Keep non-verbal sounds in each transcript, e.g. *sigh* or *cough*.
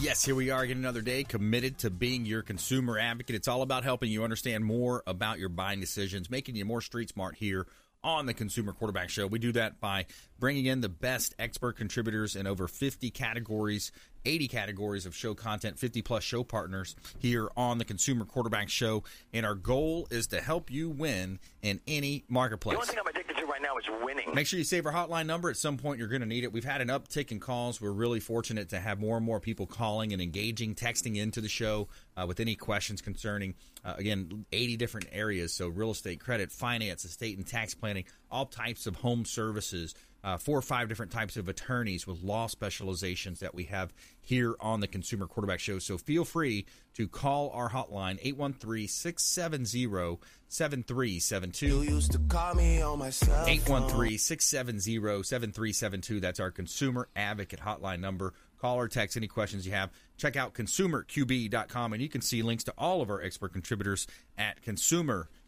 Yes, here we are again another day committed to being your consumer advocate. It's all about helping you understand more about your buying decisions, making you more street smart here on the Consumer Quarterback Show. We do that by bringing in the best expert contributors in over 50 categories 80 categories of show content, 50 plus show partners here on the Consumer Quarterback Show. And our goal is to help you win in any marketplace. Right now is winning. Make sure you save our hotline number. At some point, you're going to need it. We've had an uptick in calls. We're really fortunate to have more and more people calling and engaging, texting into the show uh, with any questions concerning, uh, again, 80 different areas. So, real estate, credit, finance, estate and tax planning, all types of home services uh, four or five different types of attorneys with law specializations that we have here on the Consumer Quarterback Show. So feel free to call our hotline 813 670 7372. 813 670 7372. That's our consumer advocate hotline number. Call or text any questions you have. Check out consumerqb.com and you can see links to all of our expert contributors at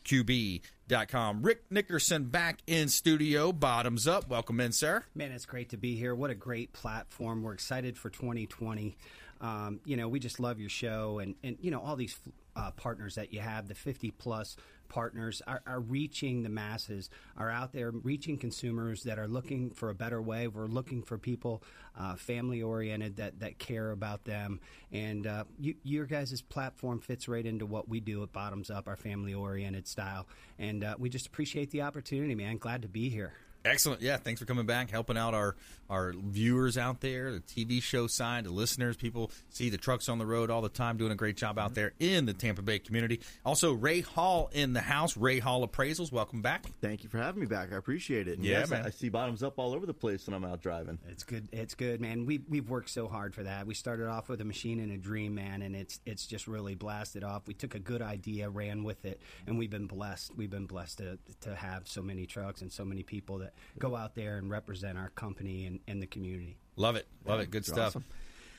consumerqb.com. Rick Nickerson back in studio, Bottomzupp. Welcome in, sir. Man, it's great to be here. What a great platform. We're excited for 2020. Um, you know, we just love your show and, and you know, all these uh, partners that you have, the 50 plus partners are, are, reaching the masses, are out there reaching consumers that are looking for a better way. We're looking for people uh, family oriented that, that care about them. And uh, you, your guys' platform fits right into what we do at Bottomzupp, our family oriented style. And uh, we just appreciate the opportunity, man. Glad to be here. Excellent. Yeah, thanks for coming back, helping out our our viewers out there, the TV show side, the listeners. People see the trucks on the road all the time, doing a great job out there in the Tampa Bay community. Also, Ray Hall in the house. Ray Hall Appraisals, welcome back. Thank you for having me back. I appreciate it. And yeah, yes, man. I see Bottomzupp all over the place when I'm out driving. It's good. It's good, man. We we've worked so hard for that. We started off with a machine and a dream, man, and it's it's just really blasted off. We took a good idea, ran with it, and we've been blessed. We've been blessed to to have so many trucks and so many people that go out there and represent our company and, and the community. Love it. Love it. Good stuff. awesome.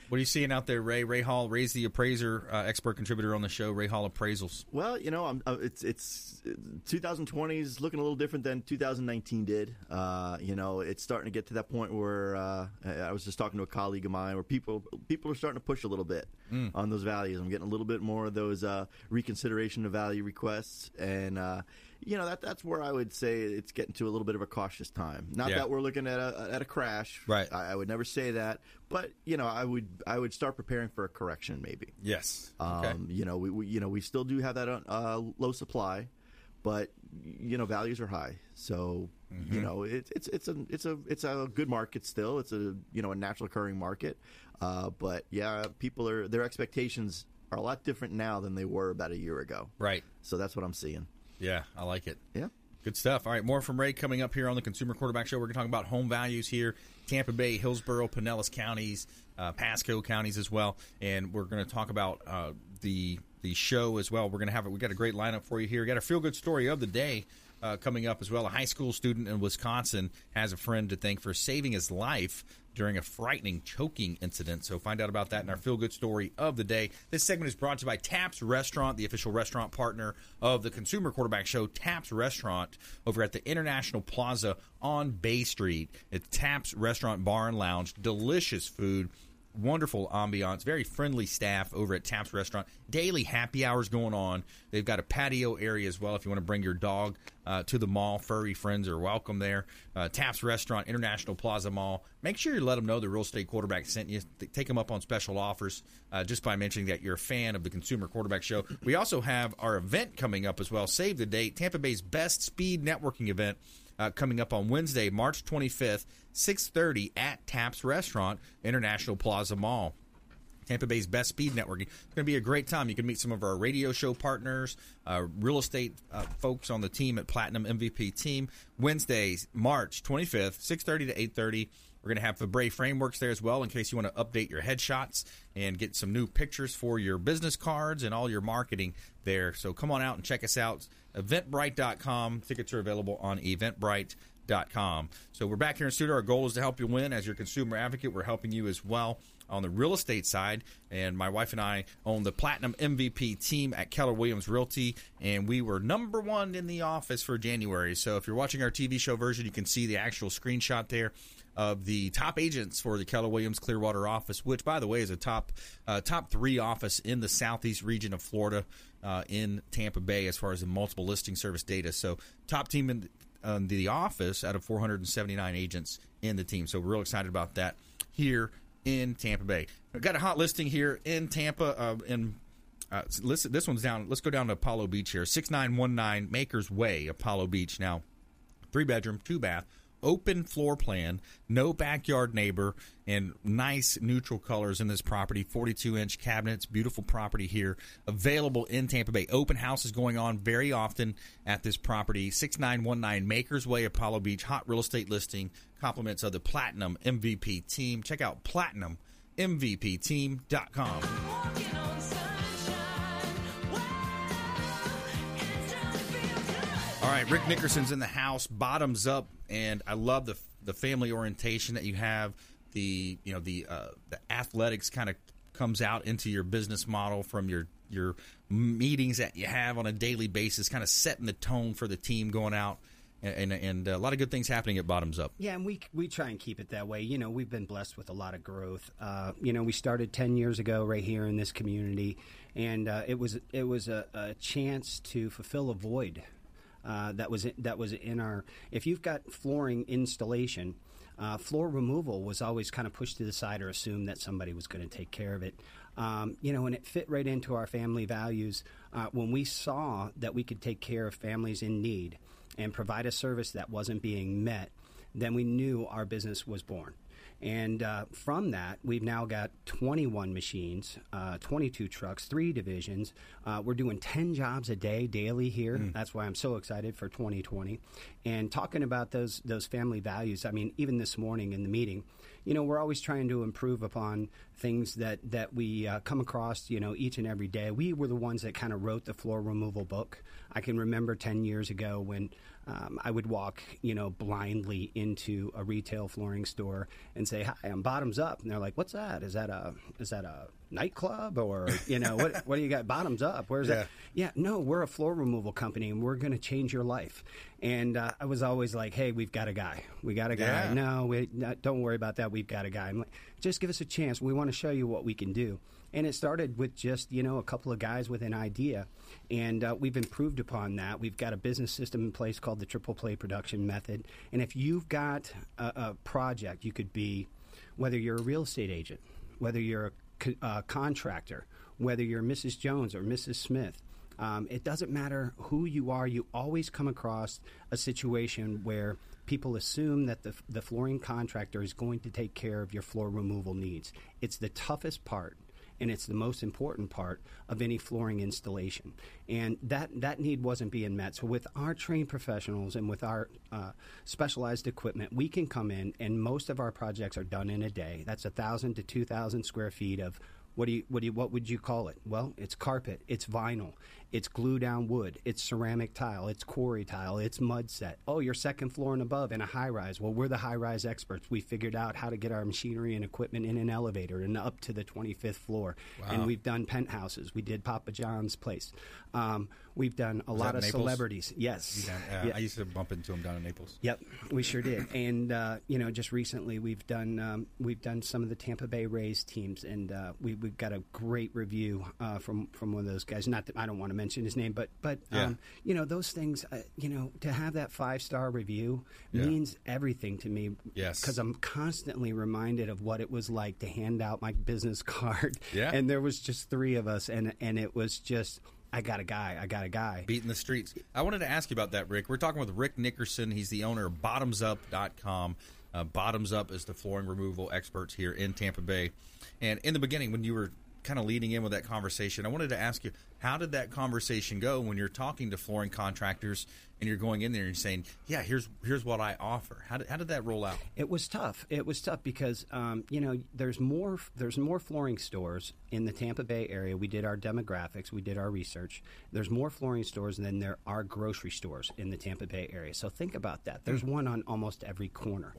What are you seeing out there, Ray? Ray Hall, Ray's the appraiser, uh, expert contributor on the show, Ray Hall Appraisals. Well, you know, I'm, uh, it's it's 2020 is looking a little different than 2019 did. Uh, you know, it's starting to get to that point where uh, I was just talking to a colleague of mine where people people are starting to push a little bit on those values. I'm getting a little bit more of those uh, reconsideration of value requests, and uh, you know that that's where I would say it's getting to a little bit of a cautious time. Not Yeah. that we're looking at a at a crash, Right. I, I would never say that, but you know, I would I would start preparing for a correction maybe. Yes. Um, You know, we, we you know we still do have that uh, low supply, but you know values are high. So you know it, it's it's a it's a it's a good market still. It's a you know a natural occurring market, uh, but yeah, people are their expectations are a lot different now than they were about a year ago. Right. So that's what I'm seeing. Yeah, I like it. Yeah. Good stuff. All right, more from Ray coming up here on the Consumer Quarterback Show. We're going to talk about home values here, Tampa Bay, Hillsborough, Pinellas counties, uh, Pasco counties as well, and we're going to talk about uh, the the show as well. We're going to have it. We got a great lineup for you here. We got a feel good story of the day. Uh, coming up as well, a high school student in Wisconsin has a friend to thank for saving his life during a frightening choking incident. So find out about that in our feel good story of the day. This segment is brought to you by Taps Restaurant, the official restaurant partner of the Consumer Quarterback Show. Taps Restaurant over at the International Plaza on Bay Street. It's Taps Restaurant Bar and Lounge. Delicious food wonderful ambiance, very friendly staff over at Taps Restaurant. Daily happy hours going on. They've got a patio area as well if you want to bring your dog uh, to the mall. Furry friends are welcome there. Uh, Taps Restaurant, International Plaza Mall. Make sure you let them know the real estate quarterback sent you. Take them up on special offers uh, just by mentioning that you're a fan of the Consumer Quarterback Show. We also have our event coming up as well. Save the date. Tampa Bay's best speed networking event uh, coming up on Wednesday, March 25th, 6:30 at Taps Restaurant, International Plaza Mall. Tampa Bay's best speed networking. It's going to be a great time. You can meet some of our radio show partners, uh, real estate uh, folks on the team at Platinum MVP Team. Wednesdays, March 25th, 6:30 to 8:30. We're going to have Fabre frameworks there as well in case you want to update your headshots and get some new pictures for your business cards and all your marketing there. So come on out and check us out. Eventbrite.com. Tickets are available on eventbrite.com. So we're back here in studio. Our goal is to help you win. As your consumer advocate, we're helping you as well on the real estate side. And my wife and I own the Platinum MVP team at Keller Williams Realty, and we were number one in the office for January. So if you're watching our TV show version, you can see the actual screenshot there of the top agents for the Keller Williams Clearwater office, which, by the way, is a top uh, top three office in the southeast region of Florida, uh, in Tampa Bay, as far as the multiple listing service data. So, top team in um, the office out of 479 agents in the team. So, we're real excited about that here in Tampa Bay. I've got a hot listing here in Tampa. Uh, in uh, listen, this one's down. Let's go down to Apollo Beach here, 6919 Makers Way, Apollo Beach. Now, three bedroom, two bath open floor plan, no backyard neighbor, and nice neutral colors in this property. 42 inch cabinets, beautiful property here, available in Tampa Bay. Open house is going on very often at this property. 6919 Makers Way, Apollo Beach, hot real estate listing, compliments of the Platinum MVP team. Check out platinummvpteam.com. All right, Rick Nickerson's in the house, Bottomzupp, and I love the the family orientation that you have. The you know the uh, the athletics kind of comes out into your business model from your your meetings that you have on a daily basis, kind of setting the tone for the team going out. And, and, and, a lot of good things happening at Bottomzupp. Yeah, and we we try and keep it that way. You know, we've been blessed with a lot of growth. Uh, you know, we started ten years ago right here in this community, and uh, it was it was a, a chance to fulfill a void uh, that was that was in our. If you've got flooring installation, uh, floor removal was always kind of pushed to the side or assumed that somebody was going to take care of it. Um, you know, and it fit right into our family values uh, when we saw that we could take care of families in need and provide a service that wasn't being met. Then we knew our business was born. And uh, from that, we've now got 21 machines, uh, 22 trucks, three divisions. Uh, we're doing 10 jobs a day daily here. Mm. That's why I'm so excited for 2020. And talking about those those family values, I mean, even this morning in the meeting, you know, we're always trying to improve upon things that that we uh, come across, you know, each and every day. We were the ones that kind of wrote the floor removal book. I can remember 10 years ago when um, I would walk, you know, blindly into a retail flooring store and say, "Hi, I'm Bottomzupp," and they're like, "What's that? Is that a is that a nightclub or you know what? what do you got? Bottomzupp? Where's *laughs* yeah. that? Yeah, no, we're a floor removal company and we're going to change your life." And uh, I was always like, "Hey, we've got a guy. We got a guy. Yeah. No, we, don't worry about that. We've got a guy. I'm like, just give us a chance. We want to show you what we can do." And it started with just you know a couple of guys with an idea and uh, we've improved upon that. We've got a business system in place called the Triple Play Production Method. And if you've got a, a project, you could be whether you're a real estate agent, whether you're a co- uh, contractor, whether you're Mrs. Jones or Mrs. Smith. Um, it doesn't matter who you are, you always come across a situation where people assume that the, the flooring contractor is going to take care of your floor removal needs. It's the toughest part and it's the most important part of any flooring installation. And that that need wasn't being met. So with our trained professionals and with our uh, specialized equipment, we can come in, and most of our projects are done in a day. That's a thousand to two thousand square feet of what do you what do you what would you call it? Well, it's carpet, it's vinyl, it's glue down wood, it's ceramic tile, it's quarry tile, it's mud set. Oh, you're second floor and above in a high rise. Well, we're the high rise experts. We figured out how to get our machinery and equipment in an elevator and up to the 25th floor. Wow. And we've done penthouses. We did Papa John's place. Um, we've done a Was lot of Naples? celebrities. Yes, uh, yeah. I used to bump into them down in Naples. Yep, we sure did. And uh, you know, just recently we've done um, we've done some of the Tampa Bay Rays teams, and uh, we, have got a great review uh, from from one of those guys. Not that I don't want to mention his name, but but yeah. um, you know those things. Uh, you know, to have that five star review yeah. means everything to me. Yes, because I'm constantly reminded of what it was like to hand out my business *laughs* card. Yeah, and there was just three of us, and and it was just I got a guy. I got a guy. Beating the streets. I wanted to ask you about that, Rick. We're talking with Rick Nickerson. He's the owner of Bottomzupp.com. Uh, Bottomzupp is the flooring removal experts here in Tampa Bay. And in the beginning, when you were kind of leading in with that conversation, I wanted to ask you how did that conversation go when you're talking to flooring contractors and you're going in there and you're saying, "Yeah, here's here's what I offer." How did, how did that roll out? It was tough. It was tough because um, you know there's more there's more flooring stores in the Tampa Bay area. We did our demographics, we did our research. There's more flooring stores than there are grocery stores in the Tampa Bay area. So think about that. There's one on almost every corner.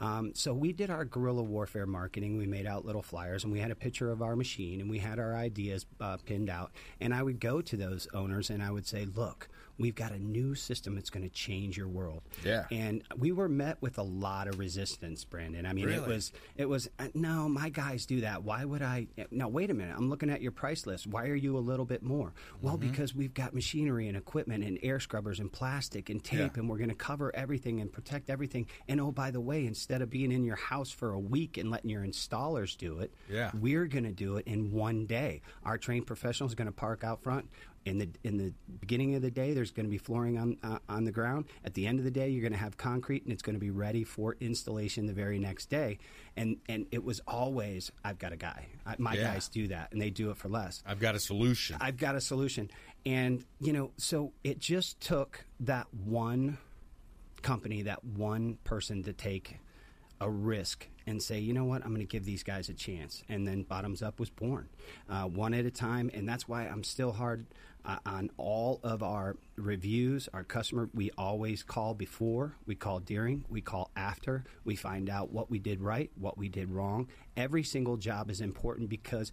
Um, so we did our guerrilla warfare marketing. We made out little flyers, and we had a picture of our machine, and we had our ideas uh, pinned out. And I would go to those owners and I would say, "Look, we've got a new system that's going to change your world." Yeah. And we were met with a lot of resistance, Brandon. I mean, it was it was uh, no, my guys do that. Why would I? Now wait a minute. I'm looking at your price list. Why are you a little bit more? Well, Mm-hmm. because we've got machinery and equipment and air scrubbers and plastic and tape, Yeah. and we're going to cover everything and protect everything. And oh, by the way, instead of being in your house for a week and letting your installers do it, Yeah. we're going to do it in one day. Our trained professionals are going to park out front. In the in the beginning of the day, there's going to be flooring on uh, on the ground. At the end of the day, you're going to have concrete, and it's going to be ready for installation the very next day. And and it was always, I've got a guy. I, my Yeah. guys do that, and they do it for less. I've got a solution. I've got a solution. And, you know, so it just took that one company, that one person to take a risk and say, you know what, I'm going to give these guys a chance. And then Bottomzupp was born, uh, one at a time. And that's why I'm still hard uh, on all of our reviews. Our customer, we always call before, we call during, we call after. We find out what we did right, what we did wrong. Every single job is important because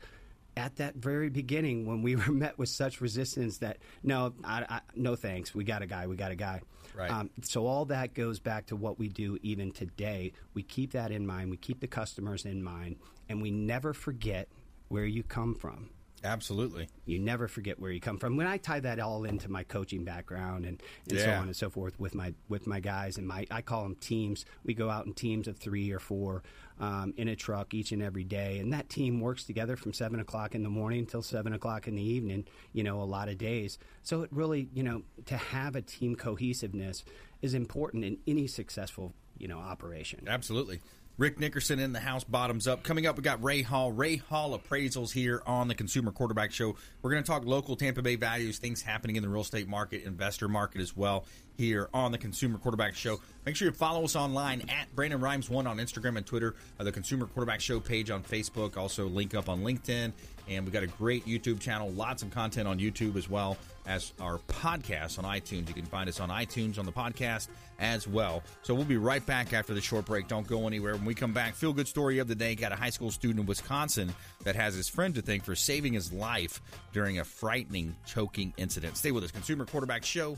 at that very beginning when we *laughs* were met with such resistance that no I, I, no thanks we got a guy we got a guy Right. um, so all that goes back to what we do even today we keep that in mind we keep the customers in mind and we never forget where you come from Absolutely. you never forget where you come from. When I tie that all into my coaching background and, and so on and so forth with my with my guys and my I call them teams. We go out in teams of three or four um, in a truck each and every day, and that team works together from seven o'clock in the morning till seven o'clock in the evening. You know, a lot of days. So it really, you know, to have a team cohesiveness is important in any successful you know operation. Absolutely. Rick Nickerson in the house, Bottomzupp. Coming up, we got Ray Hall. Ray Hall appraisals here on the Consumer Quarterback Show. We're going to talk local Tampa Bay values, things happening in the real estate market, investor market as well here on the Consumer Quarterback Show. Make sure you follow us online at Brandon Rhymes One on Instagram and Twitter, uh, the Consumer Quarterback Show page on Facebook, also link up on LinkedIn, and we've got a great YouTube channel, lots of content on YouTube as well as our podcast on iTunes. You can find us on iTunes on the podcast as well. So we'll be right back after the short break. Don't go anywhere. When we come back, feel good story of the day. Got a high school student in Wisconsin that has his friend to thank for saving his life during a frightening choking incident. Stay with us. Consumer Quarterback Show,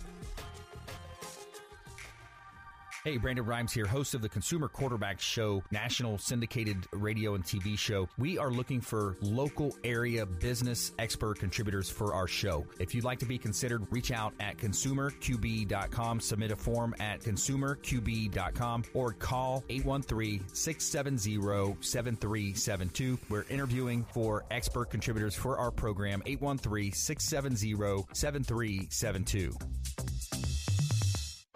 Hey, Brandon Rhymes here, host of the Consumer Quarterback Show, national syndicated radio and TV show. We are looking for local area business expert contributors for our show. If you'd like to be considered, reach out at consumerqb.com, submit a form at consumerqb.com, or call 813-670-7372. We're interviewing for expert contributors for our program, 813-670-7372.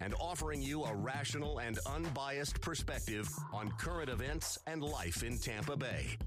and offering you a rational and unbiased perspective on current events and life in Tampa Bay.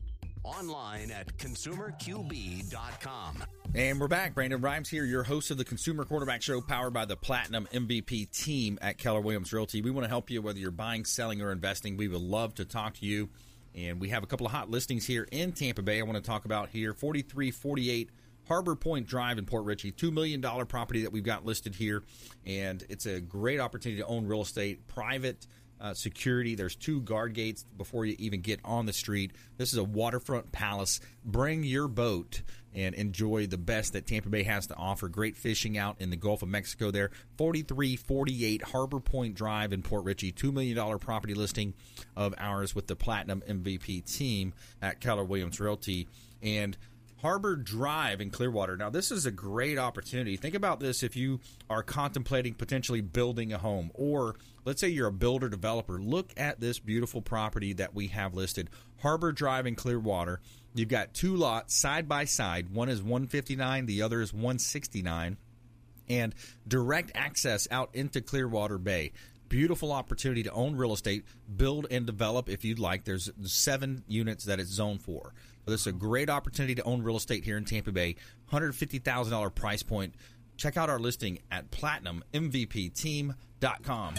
Online at consumerqb.com. And we're back. Brandon Rhymes here, your host of the Consumer Quarterback Show, powered by the Platinum MVP team at Keller Williams Realty. We want to help you whether you're buying, selling, or investing. We would love to talk to you. And we have a couple of hot listings here in Tampa Bay I want to talk about here 4348 Harbor Point Drive in Port Richey, $2 million property that we've got listed here. And it's a great opportunity to own real estate, private uh, security. There's two guard gates before you even get on the street. This is a waterfront palace. Bring your boat and enjoy the best that Tampa Bay has to offer. Great fishing out in the Gulf of Mexico there. 4348 Harbor Point Drive in Port Richey. $2 million property listing of ours with the Platinum MVP team at Keller Williams Realty. And Harbor Drive in Clearwater. Now, this is a great opportunity. Think about this if you are contemplating potentially building a home, or let's say you're a builder developer. Look at this beautiful property that we have listed Harbor Drive in Clearwater. You've got two lots side by side. One is 159, the other is 169, and direct access out into Clearwater Bay beautiful opportunity to own real estate, build and develop if you'd like. There's seven units that it's zoned for. This is a great opportunity to own real estate here in Tampa Bay. $150,000 price point. Check out our listing at platinummvpteam.com.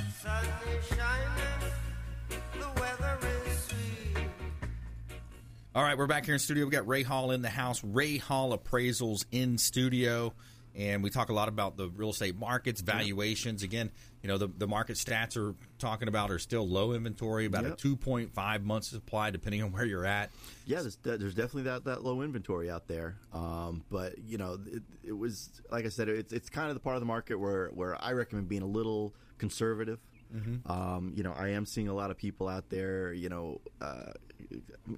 All right, we're back here in studio. We got Ray Hall in the house. Ray Hall Appraisals in studio and we talk a lot about the real estate markets, valuations. Again, you know, the, the market stats are talking about are still low inventory, about yep. a 2.5 months supply, depending on where you're at. Yeah, there's, there's definitely that, that low inventory out there. Um, but, you know, it, it, was, like I said, it's, it's kind of the part of the market where, where I recommend being a little conservative. Mm-hmm. Um, you know, I am seeing a lot of people out there, you know, uh,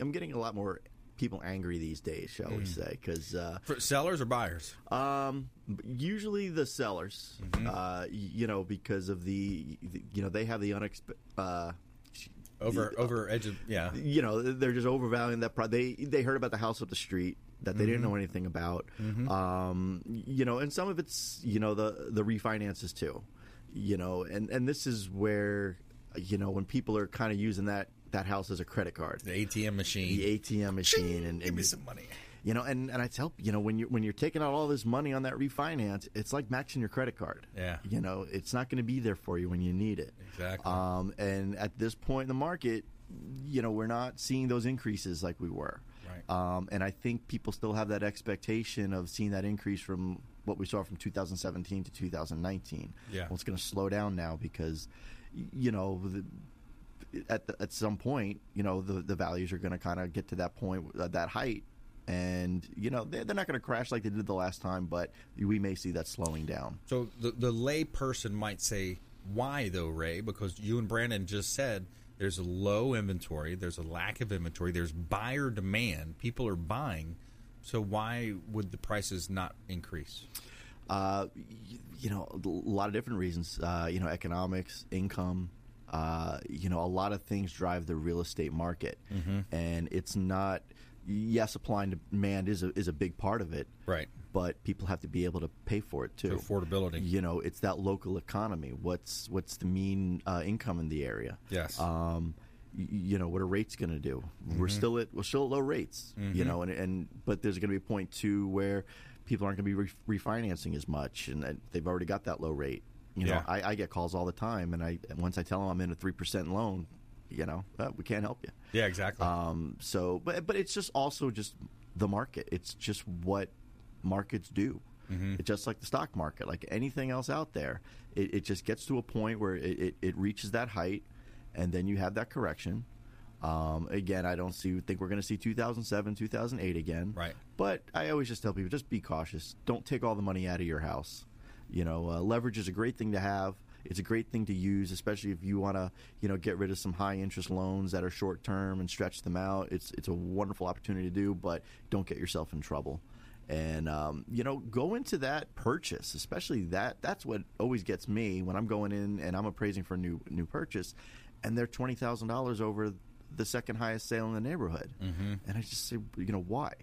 I'm getting a lot more people angry these days, shall mm. we say? Because uh, for sellers or buyers, um, usually the sellers. Mm-hmm. Uh, you know, because of the, the, you know they have the unexpected. Uh, over over edge of yeah you know they're just overvaluing that pro- they they heard about the house up the street that they mm-hmm. didn't know anything about mm-hmm. um, you know and some of it's you know the the refinances too you know and and this is where you know when people are kind of using that that house as a credit card. The ATM machine. The ATM machine. and, and give me some money. You know, and, and I tell you know when you when you're taking out all this money on that refinance, it's like maxing your credit card. Yeah. You know, it's not going to be there for you when you need it. Exactly. Um, and at this point in the market, you know, we're not seeing those increases like we were. Right. Um, and I think people still have that expectation of seeing that increase from what we saw from 2017 to 2019. Yeah. Well, it's going to slow down now because, you know, the, at the, at some point, you know, the the values are going to kind of get to that point, uh, that height, and you know they're, they're not going to crash like they did the last time, but we may see that slowing down. So the the lay person might say, "Why though, Ray?" Because you and Brandon just said there's a low inventory, there's a lack of inventory, there's buyer demand, people are buying. So why would the prices not increase? Uh, you, you, know, a lot of different reasons. Uh, you know, economics, income, uh, you know, a lot of things drive the real estate market, mm-hmm. and it's not. Yes, supply and demand is a is a big part of it, right? But people have to be able to pay for it too. affordability. You know, it's that local economy. What's what's the mean uh, income in the area? Yes. Um, you know what are rates going to do? Mm-hmm. We're still at we're still at low rates, mm-hmm. you know, and, and but there's going to be a point too where people aren't going to be re- refinancing as much, and they've already got that low rate. You know, yeah. I, I, get calls all the time, and I once I tell them I'm in a three percent loan, you know, uh, we can't help you. Yeah, exactly. Um, so, but but it's just also just the market. It's just what markets do. Mm-hmm. It's just like the stock market, like anything else out there. It, it just gets to a point where it, it, it, reaches that height, and then you have that correction. Um, again, I don't see think we're going to see 2007, 2008 again. Right. But I always just tell people just be cautious. Don't take all the money out of your house. You know, uh, leverage is a great thing to have. It's a great thing to use, especially if you want to, you know, get rid of some high interest loans that are short term and stretch them out. It's it's a wonderful opportunity to do, but don't get yourself in trouble. And um, you know, go into that purchase, especially that. That's what always gets me when I'm going in and I'm appraising for a new new purchase, and they're twenty thousand dollars over the second highest sale in the neighborhood. Mm-hmm. And I just say, you know, why?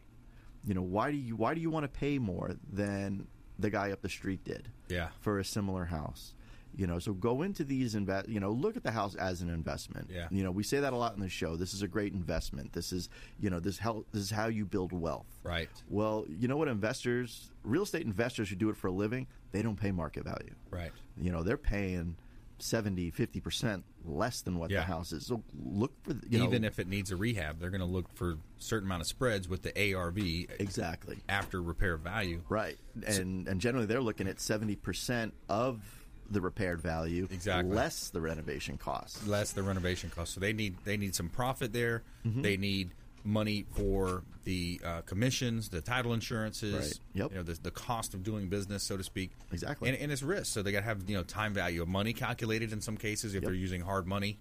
You know, why do you why do you want to pay more than the guy up the street did. Yeah. For a similar house. You know, so go into these invest. You know, look at the house as an investment. Yeah. You know, we say that a lot in the show. This is a great investment. This is, you know, this how this is how you build wealth. Right. Well, you know what investors, real estate investors who do it for a living, they don't pay market value. Right. You know, they're paying 70, 50% less than what Yeah. the house is. So look for, the- you Even know, if it needs a rehab, they're going to look for a certain amount of spreads with the ARV exactly. after repair value. Right. And and generally they're looking at 70% of the repaired value Exactly. less the renovation cost less the renovation cost. So they need they need some profit there. Mm-hmm. They need money for the uh, commissions, the title insurances, Right. Yep. you know, the, the cost of doing business, so to speak. Exactly. And, and it's risk. So they got to have you know time value of money calculated in some cases if Yep. they're using hard money.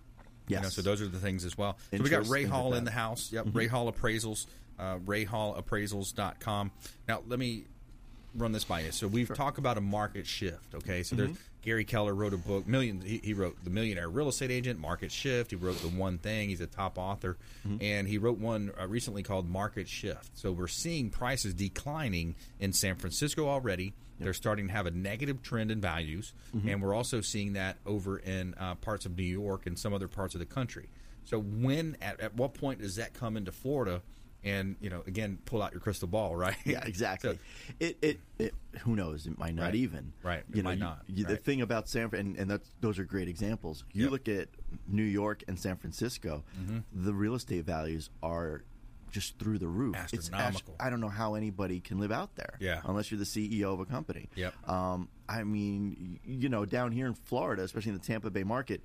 You know, so those are the things as well. So we got Ray like Hall in. Mm-hmm. the house. Yep. Ray Hall Appraisals. Uh, RayHallAppraisals.com. Now let me run this by you. So we've talked about a market shift. Okay, so Mm-hmm. there's Gary Keller wrote a book. Million. He, he wrote the Millionaire Real Estate Agent, Market Shift. He wrote the One Thing. He's a top author, Mm-hmm. and he wrote one uh, recently called Market Shift. So we're seeing prices declining in San Francisco already. They're starting to have a negative trend in values, Mm-hmm. and we're also seeing that over in uh, parts of New York and some other parts of the country. So when at, at what point does that come into Florida? And you know, again, pull out your crystal ball, right? Yeah, *laughs* exactly. So- it, it, it, who knows? It might not Right. even. Right. It You know, might you- not. you- The thing about San Fran, and, and that's, those are great examples. You Yep. look at New York and San Francisco, Mm-hmm. the real estate values are just through the roof. It's Astronomical. I don't know how anybody can live out there. Yeah. Unless you're the CEO of a company. Yep. Um, I mean, you know, down here in Florida, especially in the Tampa Bay market,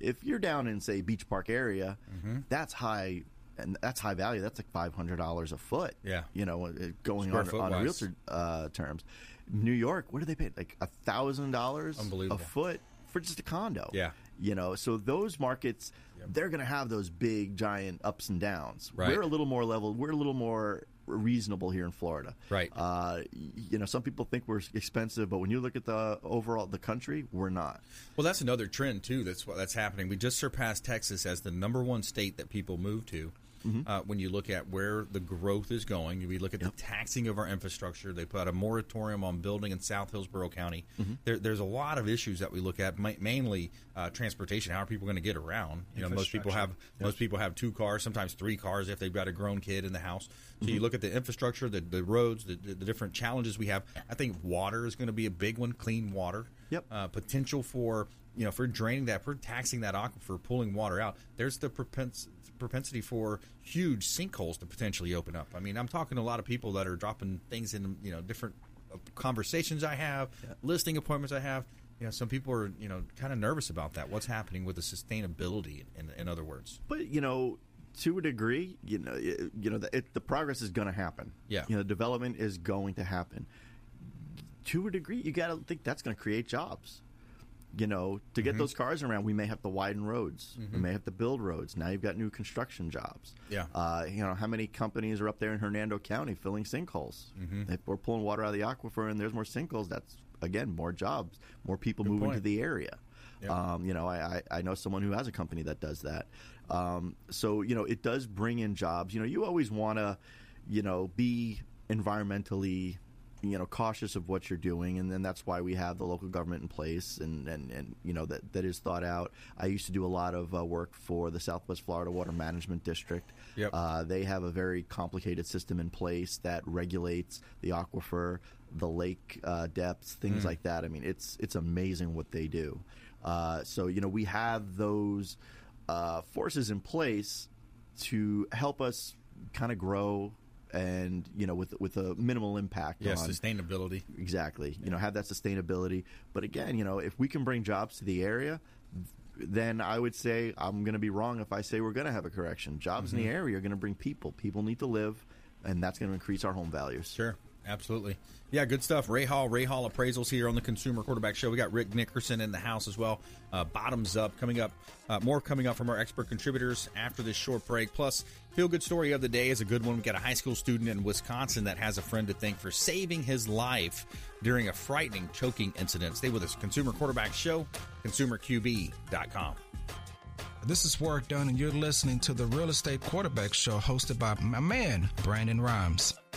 if you're down in say Beach Park area, Mm-hmm. that's high. And that's high value. That's like five hundred dollars a foot. Yeah. you know, uh, going Square on on realtor uh, terms. New York, what do they pay? Like a thousand dollars a foot for just a condo. Yeah. you know, so those markets, they're going to have those big, giant ups and downs. Right. We're a little more level. We're a little more reasonable here in Florida. Right. Uh, you know, some people think we're expensive, but when you look at the overall the country, we're not. Well, that's another trend too. That's what that's happening. We just surpassed Texas as the number one state that people move to. Mm-hmm. Uh, when you look at where the growth is going, we look at Yep. the taxing of our infrastructure. They put a moratorium on building in South Hillsborough County. Mm-hmm. There, there's a lot of issues that we look at, ma- mainly uh, transportation. How are people going to get around? You know, most people have most people have two cars, sometimes three cars if they've got a grown kid in the house. So Mm-hmm. you look at the infrastructure, the, the roads, the, the, the different challenges we have. I think water is going to be a big one. Clean water Yep. uh, potential for you know for draining that, for taxing that aquifer, pulling water out. There's the propens- propensity for huge sinkholes to potentially open up. I mean, I'm talking to a lot of people that are dropping things in you know different uh, conversations I have, listing appointments I have. You know, some people are you know kind of nervous about that. What's happening with the sustainability? In, in other words, But you know, to a degree, you know, it, you know, the, it, the progress is going to happen. Yeah. you know, development is going to happen. To a degree, you got to think that's going to create jobs. You know, to Mm-hmm. get those cars around, we may have to widen roads. We may have to build roads. Now you've got new construction jobs. Yeah. Uh, you know, how many companies are up there in Hernando County filling sinkholes? Mm-hmm. If we're pulling water out of the aquifer and there's more sinkholes, that's again more jobs, more people moving point. to the area. Yep. Um, you know, I, I I know someone who has a company that does that. Um, so you know, it does bring in jobs. You know, you always want to, you know, be environmentally, you know, cautious of what you're doing, and then that's why we have the local government in place, and and, and you know that that is thought out. I used to do a lot of uh, work for the Southwest Florida Water Management District. Yep. Uh, they have a very complicated system in place that regulates the aquifer, the lake uh, depths, things like that. I mean, it's it's amazing what they do. Uh, so you know, we have those uh, forces in place to help us kind of grow, and you know, with with a minimal impact. yes, on, sustainability. exactly. You know, have that sustainability. But again, you know, if we can bring jobs to the area, then I would say I'm going to be wrong if I say we're going to have a correction. Jobs in the mm-hmm. area are going to bring people. People need to live, and that's going to increase our home values. Sure, absolutely. Yeah, good stuff. Ray Hall, Ray Hall appraisals here on the Consumer Quarterback Show. We got Rick Nickerson in the house as well. Uh, Bottomzupp coming up. Uh, more coming up from our expert contributors after this short break. Plus, feel good story of the day is a good one. We got a high school student in Wisconsin that has a friend to thank for saving his life during a frightening choking incident. Stay with us. Consumer Quarterback Show, consumerqb.com. This is Work Done, and you're listening to the Real Estate Quarterback Show hosted by my man, Brandon Rhymes.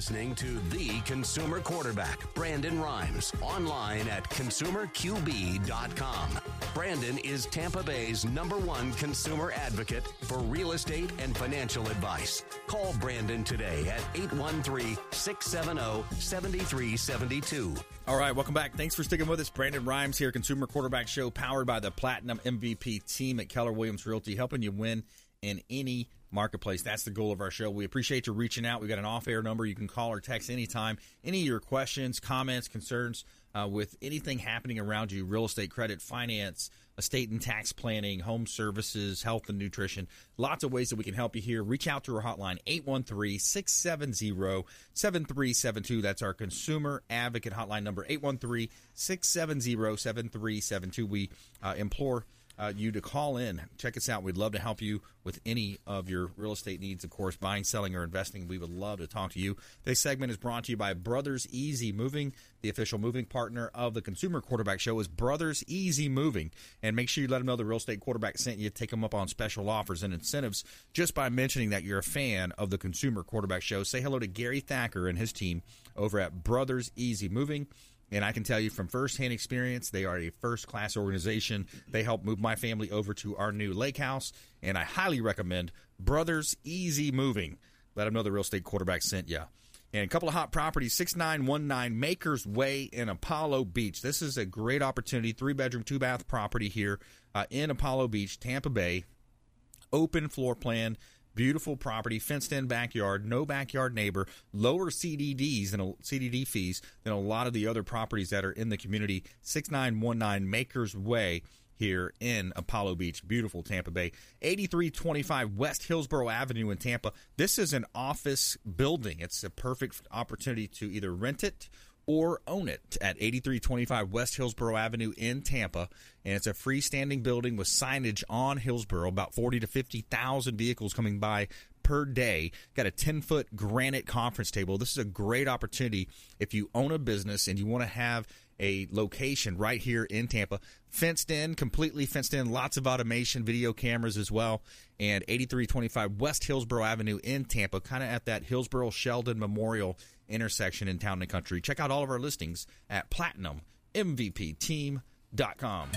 listening to the consumer quarterback, Brandon Rhymes, online at consumerqb.com. Brandon is Tampa Bay's number one consumer advocate for real estate and financial advice. Call Brandon today at 813 670 7372. All right, welcome back. Thanks for sticking with us. Brandon Rhymes here, Consumer Quarterback Show, powered by the Platinum MVP team at Keller Williams Realty, helping you win in any marketplace. That's the goal of our show. We appreciate you reaching out. We've got an off air number. You can call or text anytime. Any of your questions, comments, concerns uh, with anything happening around you real estate, credit, finance, estate and tax planning, home services, health and nutrition. Lots of ways that we can help you here. Reach out to our hotline, 813 670 7372. That's our consumer advocate hotline number, 813 670 7372. We uh, implore uh, you to call in. Check us out. We'd love to help you with any of your real estate needs, of course, buying, selling, or investing. We would love to talk to you. This segment is brought to you by Brothers Easy Moving. The official moving partner of the Consumer Quarterback Show is Brothers Easy Moving. And make sure you let them know the real estate quarterback sent you. Take them up on special offers and incentives just by mentioning that you're a fan of the Consumer Quarterback Show. Say hello to Gary Thacker and his team over at Brothers Easy Moving. And I can tell you from firsthand experience, they are a first class organization. They helped move my family over to our new lake house, and I highly recommend Brothers Easy Moving. Let them know the real estate quarterback sent you. And a couple of hot properties 6919 Makers Way in Apollo Beach. This is a great opportunity. Three bedroom, two bath property here uh, in Apollo Beach, Tampa Bay. Open floor plan beautiful property, fenced in backyard, no backyard neighbor, lower CDDs and CDD fees than a lot of the other properties that are in the community. 6919 Makers Way here in Apollo Beach, beautiful Tampa Bay. 8325 West Hillsborough Avenue in Tampa. This is an office building. It's a perfect opportunity to either rent it or own it at 8325 West Hillsborough Avenue in Tampa. And it's a freestanding building with signage on Hillsborough, about 40 to 50,000 vehicles coming by per day. Got a 10 foot granite conference table. This is a great opportunity if you own a business and you want to have a location right here in Tampa, fenced in, completely fenced in, lots of automation, video cameras as well, and 8325 West Hillsborough Avenue in Tampa, kind of at that Hillsborough Sheldon Memorial intersection in town and country. Check out all of our listings at platinummvpteam.com.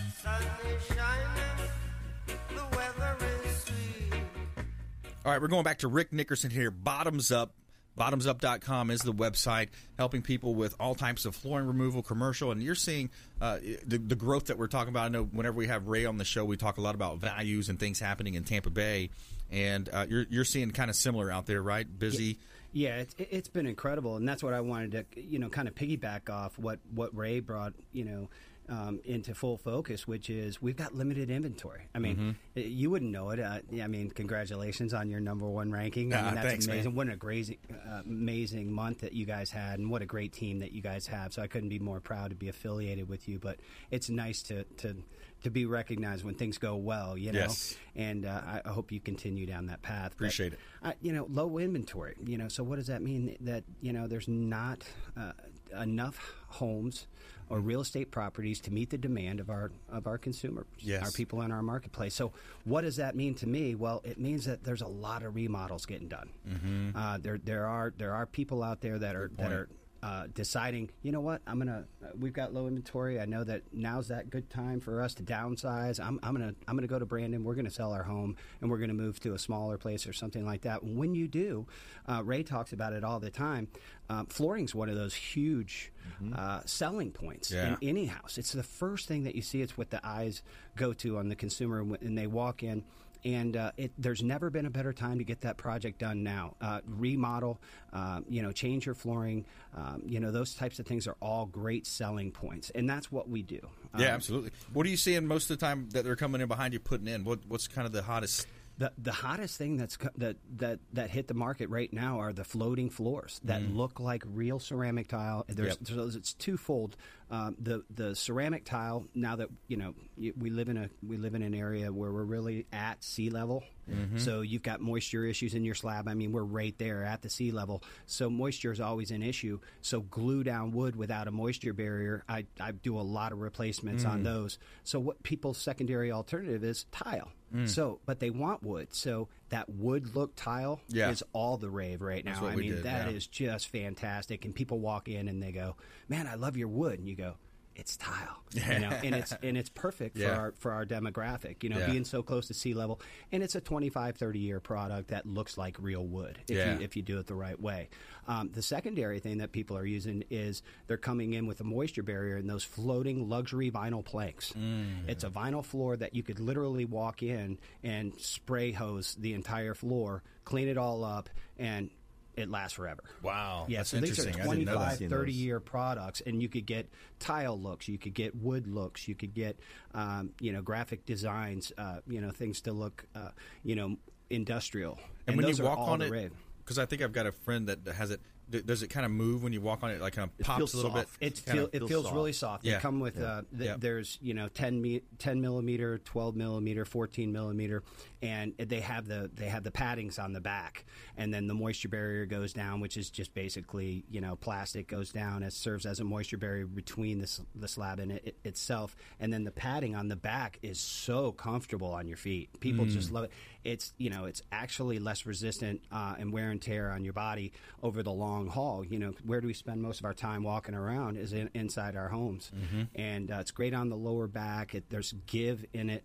All right, we're going back to Rick Nickerson here. Bottoms up. Bottomzupp.com is the website helping people with all types of flooring removal, commercial, and you're seeing uh, the, the growth that we're talking about. I know whenever we have Ray on the show, we talk a lot about values and things happening in Tampa Bay, and uh, you're, you're seeing kind of similar out there, right? Busy. Yeah, it's, it's been incredible, and that's what I wanted to, you know, kind of piggyback off what what Ray brought, you know, um, into full focus, which is we've got limited inventory. I mean, Mm-hmm. you wouldn't know it. Uh, I mean, congratulations on your number one ranking. I Ah, mean, that's thanks, man. amazing. What a great, uh, amazing month that you guys had, and what a great team that you guys have. So I couldn't be more proud to be affiliated with you. But it's nice to to to be recognized when things go well. You know, Yes. and uh, I, hope you continue down that path. But, Appreciate it. uh, you know, low inventory. You know, so what does that mean? That you know, there's not uh, enough homes or real estate properties to meet the demand of our of our consumers, Yes. our people in our marketplace. So, what does that mean to me? Well, it means that there's a lot of remodels getting done. Mm-hmm. Uh, there there are there are people out there that are that are uh, deciding, you know what, I'm gonna. We've got low inventory. I know that now's that good time for us to downsize. I'm, I'm gonna I'm gonna go to Brandon. We're gonna sell our home and we're gonna move to a smaller place or something like that. When you do, uh, Ray talks about it all the time. Um, flooring's one of those huge uh, selling points Yeah. in any house. It's the first thing that you see. It's what the eyes go to on the consumer when and they walk in. And uh, it, there's never been a better time to get that project done now. Uh, remodel, uh, you know, change your flooring, um, you know, those types of things are all great selling points, and that's what we do. Yeah, Um, absolutely. What are you seeing most of the time that they're coming in behind you putting in? What What's kind of the hottest The the hottest thing that's that that that hit the market right now are the floating floors that look like real ceramic tile. There's, Mm. Yep. there's it's twofold. Um, the the ceramic tile. Now that you know we live in a we live in an area where we're really at sea level, Mm-hmm. so you've got moisture issues in your slab. I mean, we're right there at the sea level, so moisture is always an issue. So glue down wood without a moisture barrier, I I do a lot of replacements Mm. on those. So what people's secondary alternative is tile. Mm. So, but they want wood. So that wood look tile Yeah. is all the rave right now. I mean, did, that is yeah. just fantastic. And people walk in and they go, "Man, I love your wood," and you go. It's tile, *laughs* you know, and it's and it's perfect Yeah. for our for our demographic, you know, Yeah. being so close to sea level, and it's a 25, 30 year product that looks like real wood if Yeah. you if you do it the right way. Um, the secondary thing that people are using is they're coming in with a moisture barrier and those floating luxury vinyl planks. Mm. It's a vinyl floor that you could literally walk in and spray hose the entire floor, clean it all up, and it lasts forever. Wow, Yeah, that's so these are interesting. I didn't know 25, that. 30 year products, and you could get tile looks, you could get wood looks, you could get, um, you know, graphic designs, uh, you know, things to look, uh, you know, industrial. And, when those you walk on it, because I think I've got a friend that has it. Does it kind of move when you walk on it? Like kind of pops a little soft. bit. It, feel, it feels feels soft. really soft. Yeah. They come with uh, th- Yeah. there's you know 10, me- 10 millimeter, twelve millimeter, fourteen millimeter, and they have the they have the paddings on the back, and then the moisture barrier goes down, which is just basically you know plastic goes down. It serves as a moisture barrier between the, s- the slab and it, it itself, and then the padding on the back is so comfortable on your feet. People just Mm. love it. It's you know it's actually less resistant uh, and wear and tear on your body over the long haul. You know where do we spend most of our time walking around is in, inside our homes, and uh, it's great on the lower back. It, there's give in it.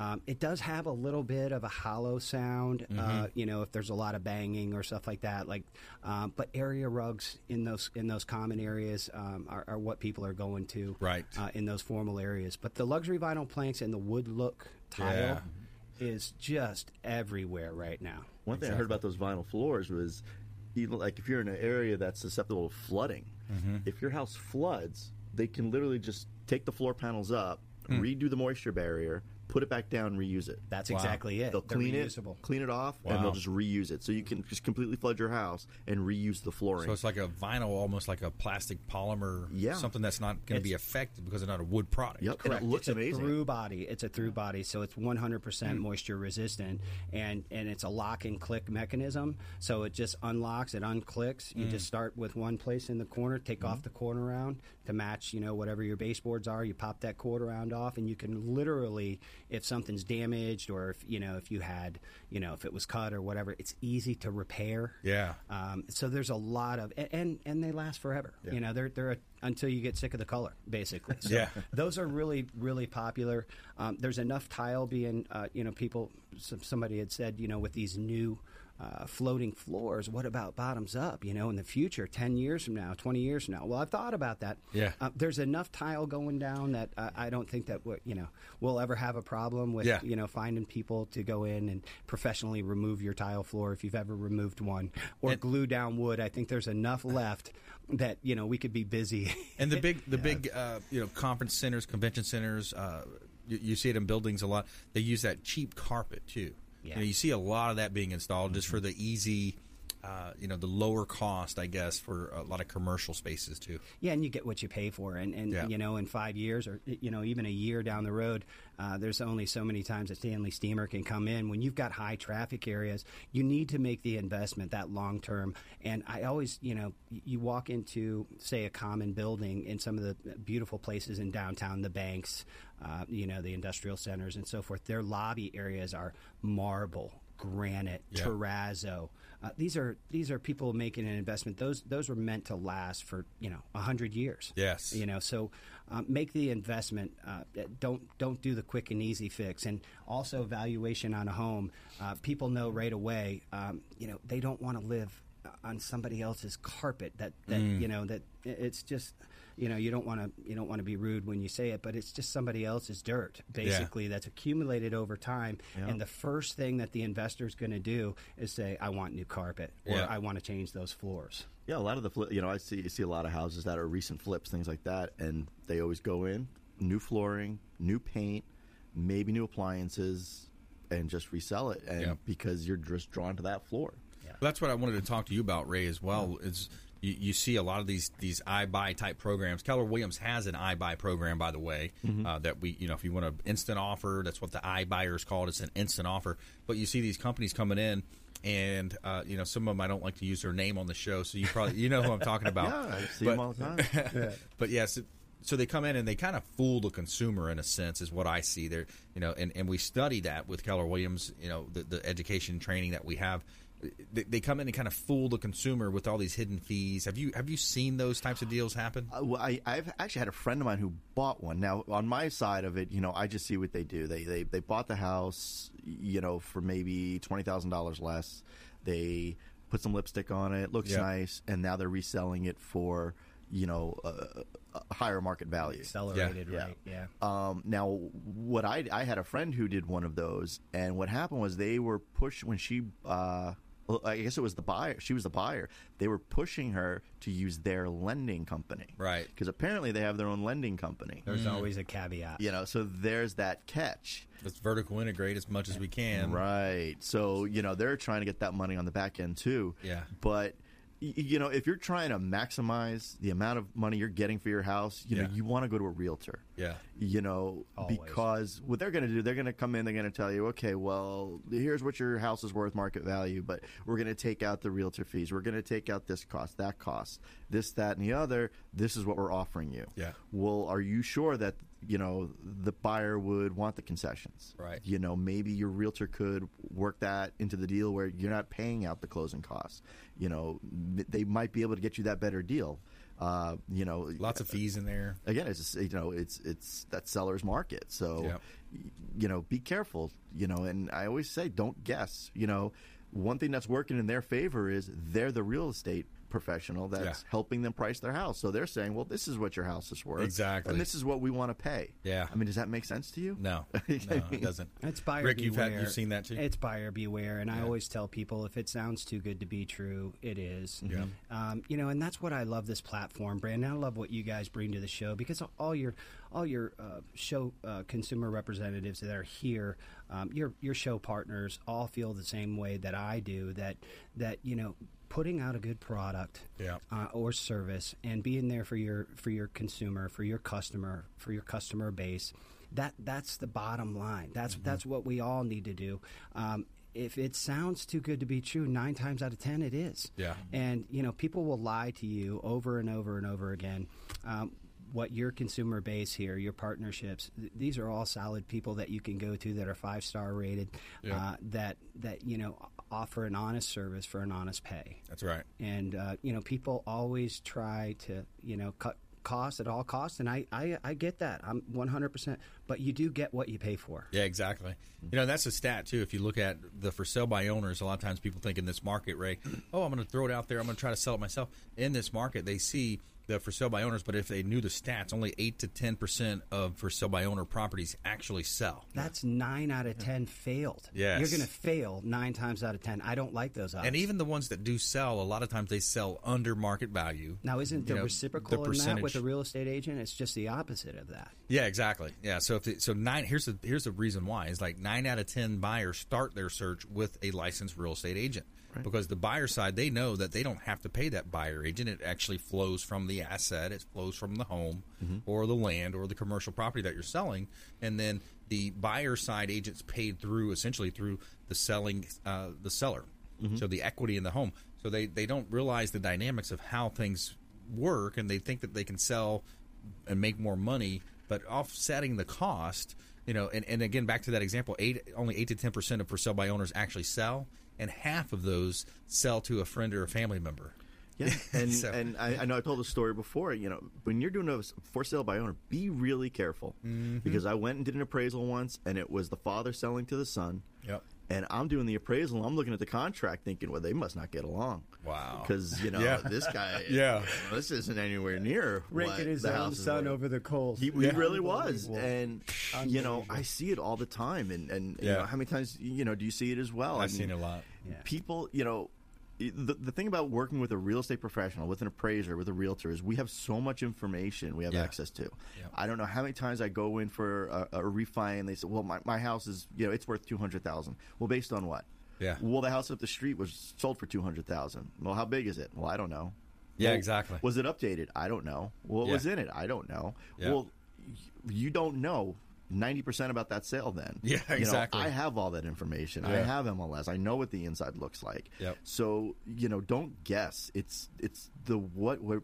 Um, it does have a little bit of a hollow sound, uh, you know, if there's a lot of banging or stuff like that. Like, um, but area rugs in those in those common areas um, are, are what people are going to, Right. Uh, in those formal areas. But the luxury vinyl planks and the wood look tile Yeah. is just everywhere right now. One thing I heard about those vinyl floors was, even like if you're in an area that's susceptible to flooding, Mm-hmm. if your house floods, they can literally just take the floor panels up, Hmm. redo the moisture barrier, put it back down, and reuse it. That's Wow. exactly it. They'll They're clean it, clean it off, Wow. and they'll just reuse it. So you can just completely flood your house and reuse the flooring. So it's like a vinyl, almost like a plastic polymer, Yeah. something that's not going to be affected because it's not a wood product. Yep, and Correct. it looks it's amazing. a through body. It's a through body, so it's 100% mm. moisture resistant, and and it's a lock and click mechanism. So it just unlocks, it unclicks. You mm. just start with one place in the corner, take off mm-hmm. the corner round to match, you know, whatever your baseboards are. You pop that quarter round off, and you can literally, if something's damaged or if you know if you had, you know, if it was cut or whatever, it's easy to repair. Yeah. Um, so there's a lot of and and, they last forever. Yeah. You know, they're they're a, until you get sick of the color, basically. *laughs* So Yeah. those are really really popular. Um, there's enough tile being, uh, you know, people. Some, somebody had said, you know, with these new. Uh, floating floors. What about Bottomzupp? You know, in the future, ten years from now, twenty years from now. Well, I've thought about that. Yeah. Uh, there's enough tile going down that uh, I don't think that you know we'll ever have a problem with Yeah. you know finding people to go in and professionally remove your tile floor if you've ever removed one or And- glue down wood. I think there's enough left that you know we could be busy. And the big, *laughs* the big, uh, you know, conference centers, convention centers. Uh, you, you see it in buildings a lot. They use that cheap carpet too. Yeah. You, know, you see a lot of that being installed just for the easy, uh, you know, the lower cost, I guess, for a lot of commercial spaces too. Yeah, and you get what you pay for, and and Yeah. you know, in five years or you know even a year down the road, uh, there's only so many times a Stanley Steamer can come in. When you've got high traffic areas, you need to make the investment that long term. And I always, you know, you walk into say a common building in some of the beautiful places in downtown, the banks, uh, you know, the industrial centers and so forth. Their lobby areas are marble, granite, Yeah. terrazzo. Uh, these are these are people making an investment. Those those were meant to last for you know a hundred years. Yes. you know. So um, make the investment. Uh, don't don't do the quick and easy fix. And also valuation on a home. Uh, people know right away. Um, you know they don't want to live on somebody else's carpet. That that Mm. you know that it's just. You know, you don't want to you don't want to be rude when you say it, but it's just somebody else's dirt, basically, that's accumulated over time. And the first thing that the investor is going to do is say, "I want new carpet," or Yeah. "I want to change those floors." Yeah, a lot of the flip, you know, I see you see a lot of houses that are recent flips, things like that, and they always go in new flooring, new paint, maybe new appliances, and just resell it, and Yeah. because you're just drawn to that floor. That's what I wanted to talk to you about, Ray, as well. Is you, you see a lot of these these iBuy type programs. Keller Williams has an iBuy program, by the way, uh, that we you know if you want an instant offer, that's what the iBuyer is called. It's an instant offer. But you see these companies coming in. And uh, you know some of them I don't like to use their name on the show, so you probably you know who I'm talking about. *laughs* Yeah, I see But- them all the time. *laughs* but yes, so they come in and they kind of fool the consumer in a sense, is what I see there. You know, and, and we study that with Keller Williams. You know, the, the education training that we have. They, they come in and kind of fool the consumer with all these hidden fees. Have you have you seen those types of deals happen? Uh, well, I, I've actually had a friend of mine who bought one. Now, on my side of it, you know, I just see what they do. They they, they bought the house, you know, for maybe twenty thousand dollars less. They put some lipstick on it, looks Yeah. nice, and now they're reselling it for, you know, a, a higher market value. Accelerated, Yeah. right? Yeah. Um, now, what I I had a friend who did one of those, and what happened was they were pushed when she. Uh, well, I guess it was the buyer. She was the buyer. They were pushing her to use their lending company, Right. Because apparently they have their own lending company. There's mm. always a caveat. You know, so there's that catch. Let's vertical integrate as much as we can. Right. So, you know, they're trying to get that money on the back end too. Yeah. But y- you know, if you're trying to maximize the amount of money you're getting for your house, you Yeah. know, you want to go to a realtor. Yeah. You know, Always. because what they're going to do, they're going to come in, they're going to tell you, okay, well, here's what your house is worth, market value, but we're going to take out the realtor fees. We're going to take out this cost, that cost, this, that, and the other. This is what we're offering you. Yeah. Well, are you sure that you know the buyer would want the concessions? Right. You know, maybe your realtor could work that into the deal where you're not paying out the closing costs. You know, they might be able to get you that better deal. Uh, you know, Lots of fees in there. again, it's just, you know, it's it's that seller's market. So, Yep. you know, be careful. You know, and I always say, don't guess. You know, one thing that's working in their favor is they're the real estate professional that's Yeah. helping them price their house. So they're saying, well, this is what your house is worth, Exactly. and this is what we want to pay. Yeah. I mean, does that make sense to you? No, *laughs* no, it doesn't. It's buyer Rick, you've beware. had you've seen that too. It's buyer beware, and I always tell people if it sounds too good to be true, it is. Yeah. Um, you know, and that's what I love this platform, Brandon. I love what you guys bring to the show because all your all your uh, show uh, consumer representatives that are here, um, your your show partners, all feel the same way that I do. That that you know. Putting out a good product Yeah. uh, or service and being there for your for your consumer, for your customer, for your customer base, that that's the bottom line. That's that's what we all need to do. Um, if it sounds too good to be true, nine times out of ten it is. Yeah. And you know, people will lie to you over and over and over again. Um, what your consumer base here, your partnerships, th- these are all solid people that you can go to that are five star rated, Yeah. uh, that that you know offer an honest service for an honest pay That's right. and uh, you know people always try to you know cut costs at all costs and I, I I get that I'm 100% but you do get what you pay for Yeah, exactly. You know, that's a stat too. If you look at the for sale by owners, a lot of times people think in this market, Ray, oh, I'm going to throw it out there. I'm going to try to sell it myself. In this market, they see the for sale by owners, but if they knew the stats, only eight to ten percent of for sale by owner properties actually sell. that's 9 out of 10 failed Yes. you're going to fail 9 times out of 10 I don't like those odds And even the ones that do sell, a lot of times they sell under market value. now isn't the You know, reciprocal the in that with a real estate agent it's just the opposite of that Yeah, exactly. Yeah, so if it, so nine here's the here's the reason why is like nine out of ten buyers start their search with a licensed real estate agent because the buyer side they know that they don't have to pay that buyer agent. It actually flows from the asset. It flows from the home or the land or the commercial property that you're selling, and then the buyer side agents paid through essentially through the selling uh, the seller. So the equity in the home. So they they don't realize the dynamics of how things work, and they think that they can sell and make more money, but offsetting the cost, you know, and, and again back to that example, eight only eight to ten percent of for sale by owners actually sell, and half of those sell to a friend or a family member. Yeah, *laughs* and So- and I, I know I told the story before. You know, when you're doing a for sale by owner, be really careful Mm-hmm. because I went and did an appraisal once, and it was the father selling to the son. Yep. And I'm doing the appraisal. I'm looking at the contract, thinking, well, they must not get along. Wow. Because you know Yeah. this guy. *laughs* Yeah. This isn't anywhere near raking his the own son worth. over the coals He, he really was, and you know, I see it all the time, and and you know, how many times you know do you see it as well? I've I seen mean, it a lot. Yeah. People, you know, the, the thing about working with a real estate professional, with an appraiser, with a realtor, is we have so much information we have Yeah. access to. I don't know how many times I go in for a, a refi and they say, "Well, my, my house is you know it's worth two hundred thousand. Well, based on what? Yeah. Well, the house up the street was sold for two hundred thousand. Well, how big is it? Well, I don't know. Yeah, Well, exactly. Was it updated? I don't know. What Yeah. was in it? I don't know. Yeah. Well, you don't know. 90% about that sale then. Yeah, You know, exactly. I have all that information. I have MLS. I know what the inside looks like. Yep. So, you know, don't guess. It's it's the what what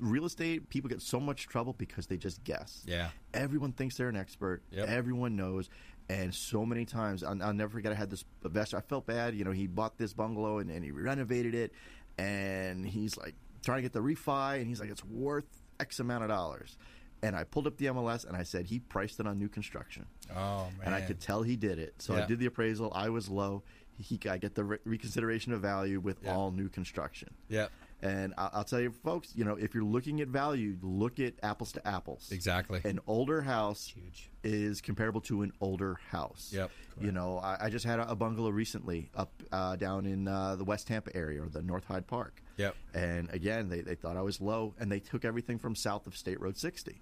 real estate people get so much trouble because they just guess. Yeah. Everyone thinks they're an expert. Yep. Everyone knows. And so many times, I'll, I'll never forget. I had this investor. I felt bad. You know, he bought this bungalow and, and he renovated it, and he's like trying to get the refi, and he's like, it's worth X amount of dollars. And I pulled up the MLS and I said he priced it on new construction, Oh man. and I could tell he did it. So Yeah. I did the appraisal. I was low. He, I get the re- reconsideration of value with Yeah. all new construction. Yeah. And I- I'll tell you, folks, you know, if you're looking at value, look at apples to apples. Exactly. An older house Huge. is comparable to an older house. Yep. You know, I, I just had a, bungalow recently up uh, down in uh, the West Tampa area or the North Hyde Park. Yep. And again, they, they thought I was low, and they took everything from south of State Road 60.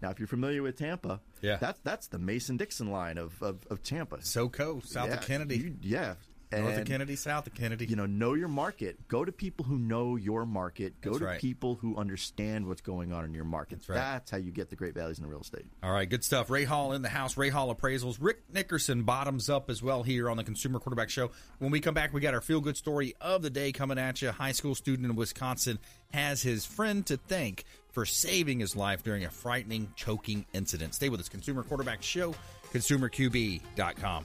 Now, if you're familiar with Tampa, Mm. Yeah. that's that's the Mason Dixon line of, of, of Tampa. SoCo, south Yeah, of Kennedy, you- yeah. North of Kennedy, south of Kennedy. you know, know your market. Go to people who know your market. Go That's to right. people who understand what's going on in your market. That's right. That's how you get the great values in real estate. All right, good stuff. Ray Hall in the house. Ray Hall appraisals. Rick Nickerson Bottomzupp as well here on the Consumer Quarterback Show. When we come back, we got our feel good story of the day coming at you. A high school student in Wisconsin has his friend to thank for saving his life during a frightening choking incident. Stay with us. Consumer Quarterback Show, consumerqb.com.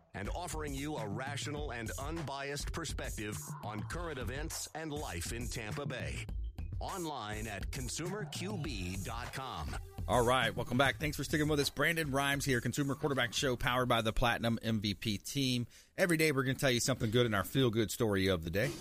and offering you a rational and unbiased perspective on current events and life in Tampa Bay. Online at consumerqb.com. All right, welcome back. Thanks for sticking with us. Brandon Rhymes here, Consumer Quarterback Show, powered by the Platinum MVP team. Every day, we're going to tell you something good in our feel good story of the day.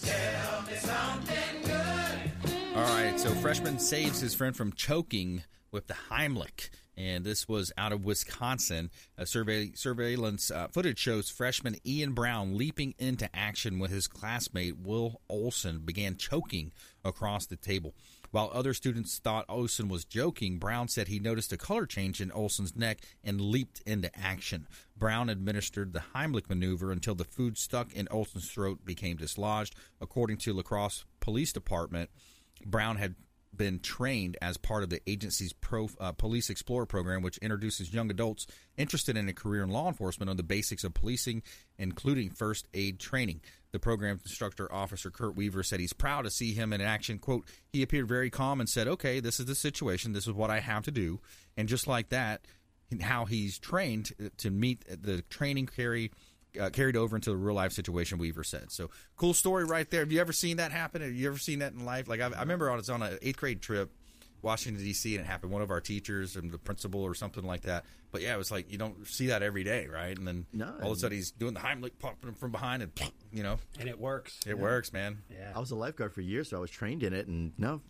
All right, so freshman saves his friend from choking with the Heimlich. And this was out of Wisconsin. A survey surveillance uh, footage shows freshman Ian Brown leaping into action when his classmate Will Olson began choking across the table. While other students thought Olson was joking, Brown said he noticed a color change in Olson's neck and leaped into action. Brown administered the Heimlich maneuver until the food stuck in Olson's throat became dislodged. According to La Crosse Police Department, Brown had been trained as part of the agency's Pro, uh, Police Explorer program, which introduces young adults interested in a career in law enforcement on the basics of policing, including first aid training. The program instructor, Officer Kurt Weaver, said he's proud to see him in action. "Quote: He appeared very calm and said, "Okay, this is the situation. This is what I have to do." And just like that, how he's trained to meet the training carry uh, carried over into the real life situation. Weaver said so. Cool story right there. Have you ever seen that happen? Have you ever seen that in life? Like I, I remember I was on an eighth grade trip. Washington D.C. and it happened. One of our teachers and the principal or something like that. But yeah, it was like you don't see that every day, right? And then No, all of a sudden he's doing the Heimlich popping him from behind, and you know, and it works. it works, man. Yeah. I was a lifeguard for years, so I was trained in it, and no,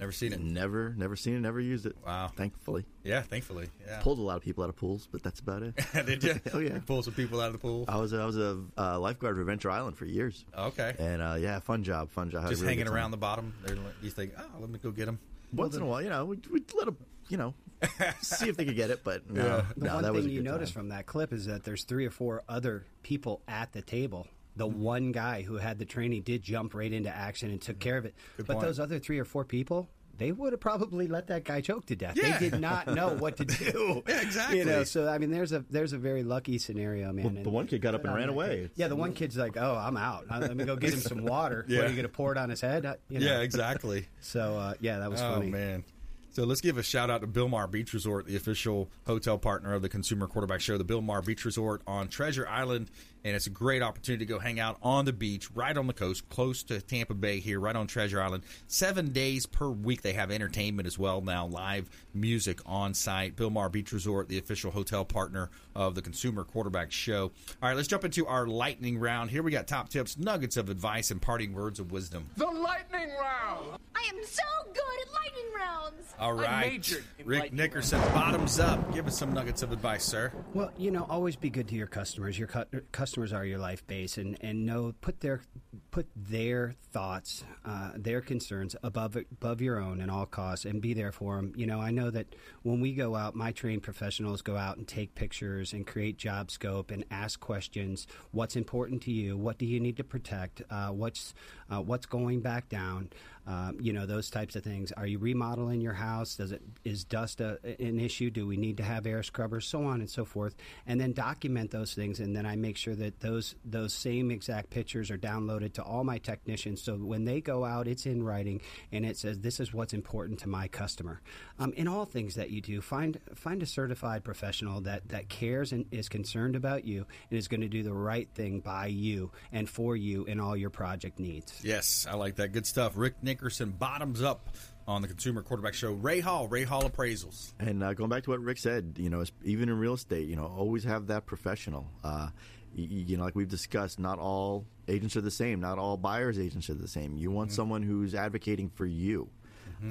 Never seen it. never, never seen it, never used it. Wow. Thankfully, Yeah, thankfully. Yeah. pulled a lot of people out of pools, but that's about it. *laughs* Did you? *laughs* Oh yeah. Pull some people out of the pool. I was I was a uh, lifeguard for Adventure Island for years, Okay. and uh, yeah, fun job, fun job. Just really hanging around the bottom. There, You think, oh, let me go get him. Once in a while, you know, we'd, we'd let them, you know, *laughs* see if they could get it, but no, Yeah. The no, one that was thing a you notice time. from that clip is that there's three or four other people at the table. The Mm-hmm. one guy who had the training did jump right into action and took care of it. Good but point. those other three or four people, they would have probably let that guy choke to death. Yeah. They did not know what to *laughs* do. Yeah, exactly. You know, so I mean, there's a there's a very lucky scenario, man. Well, the And- one kid got up and ran away. kid. Yeah, the one kid's like, "Oh, I'm out. Uh, Let me go get him some *laughs* water. Yeah. What are you going to pour it on his head?" Uh, you know. Yeah, exactly. *laughs* So uh, yeah, that was funny. oh funny. man. So let's give a shout out to Bilmar Beach Resort, the official hotel partner of the Consumer Quarterback Show, the Bilmar Beach Resort on Treasure Island, and it's a great opportunity to go hang out on the beach, right on the coast, close to Tampa Bay here, right on Treasure Island. Seven days per week, they have entertainment as well now, live music on site. Bilmar Beach Resort, the official hotel partner of the Consumer Quarterback Show. All right, let's jump into our lightning round. Here we got top tips, nuggets of advice, and parting words of wisdom. The lightning round. I am so good at lightning rounds. All right, I majored Rick lightning Nickerson, Bottomzupp. Give us some nuggets of advice, sir. Well, you know, always be good to your customers. Your cu- customers are your life base, and and know put their put their thoughts, uh, their concerns above above your own at all costs, and be there for them. You know, I know that when we go out, my trained professionals go out and take pictures and create job scope and ask questions. What's important to you? What do you need to protect? Uh, what's uh, what's going back down? Um, you know those types of things. Are you remodeling your house? Does it is dust a, an issue? Do we need to have air scrubbers? So on and so forth, and then document those things. And then I make sure that those those same exact pictures are downloaded to all my technicians, so when they go out, it's in writing and it says this is what's important to my customer. Um, in all things that you do, find find a certified professional that that cares and is concerned about you and is going to do the right thing by you and for you in all your project needs. Yes, I like that. Good stuff. Rick Nickerson, Bottomzupp on the Consumer Quarterback Show. Ray Hall, Ray Hall Appraisals. And uh, going back to what Rick said, you know, even in real estate, you know, always have that professional. Uh, you know, like we've discussed, not all agents are the same. Not all buyers agents are the same. You want someone who's advocating for you.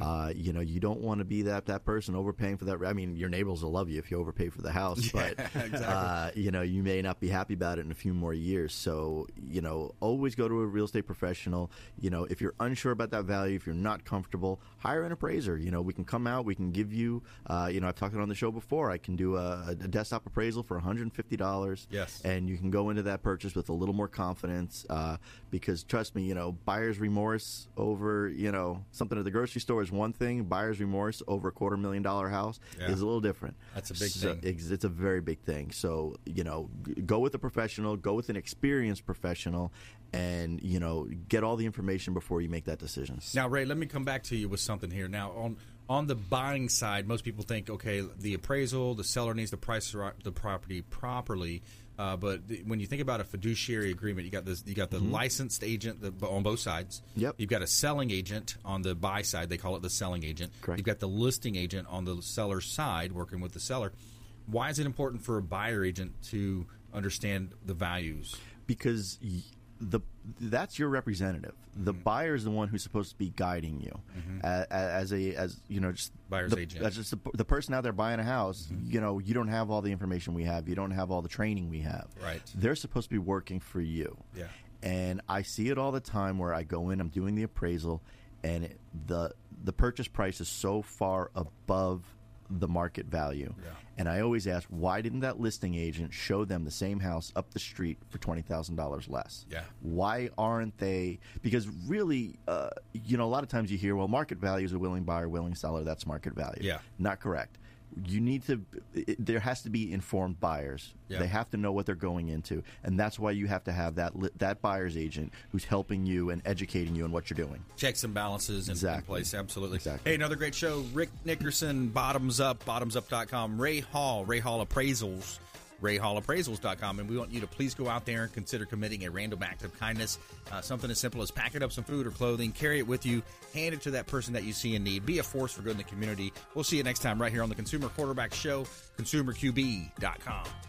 Uh, you know, you don't want to be that that person overpaying for that. I mean, your neighbors will love you if you overpay for the house, *laughs* but *laughs* uh, you know, you may not be happy about it in a few more years. So, you know, always go to a real estate professional. You know, if you're unsure about that value, if you're not comfortable, hire an appraiser. You know, we can come out, we can give you. Uh, you know, I've talked it on the show before. I can do a, a desktop appraisal for 150 dollars. Yes. and you can go into that purchase with a little more confidence. Uh, because trust me, you know, buyer's remorse over you know something at the grocery store is one thing. Buyer's remorse over a quarter million dollar house Yeah. is a little different. That's a big So- thing. It's, it's a very big thing. So you know, go with a professional, go with an experienced professional, and you know, get all the information before you make that decision. Now, Ray, let me come back to you with something here. Now, on on the buying side, most people think, okay, the appraisal, the seller needs to price the the property properly. Uh, but the, when you think about a fiduciary agreement, you got this, you got the Mhm. licensed agent that, on both sides. Yep. You've got a selling agent on the buy side. They call it the selling agent. Correct. You've got the listing agent on the seller's side, working with the seller. Why is it important for a buyer agent to understand the values? because the that's your representative. The buyer is the one who's supposed to be guiding you Mhm. A- a- as a as you know just Buyer's the, agent. As just the, the person out there buying a house. You know, you don't have all the information we have. You don't have all the training we have. Right. They're supposed to be working for you. Yeah. And I see it all the time where I go in, I'm doing the appraisal, and it, the the purchase price is so far above the market value. Yeah. And I always ask, why didn't that listing agent show them the same house up the street for twenty thousand dollars less? Yeah. Why aren't they? Because really, uh, you know, a lot of times you hear, well, market value is a willing buyer, willing seller. That's market value. Yeah. Not correct. You need to. It, there has to be informed buyers. They have to know what they're going into, and that's why you have to have that that buyer's agent who's helping you and educating you on what you're doing. checks and balances in, in Exactly. place. Absolutely. Exactly. Hey, another great show. Rick Nickerson, Bottoms Up, Bottomzupp.com. Ray Hall, Ray Hall Appraisals. RayHallAppraisals.com. And we want you to please go out there and consider committing a random act of kindness. Uh, something as simple as packing up some food or clothing, carry it with you, hand it to that person that you see in need. Be a force for good in the community. We'll see you next time right here on the Consumer Quarterback Show, consumerqb.com.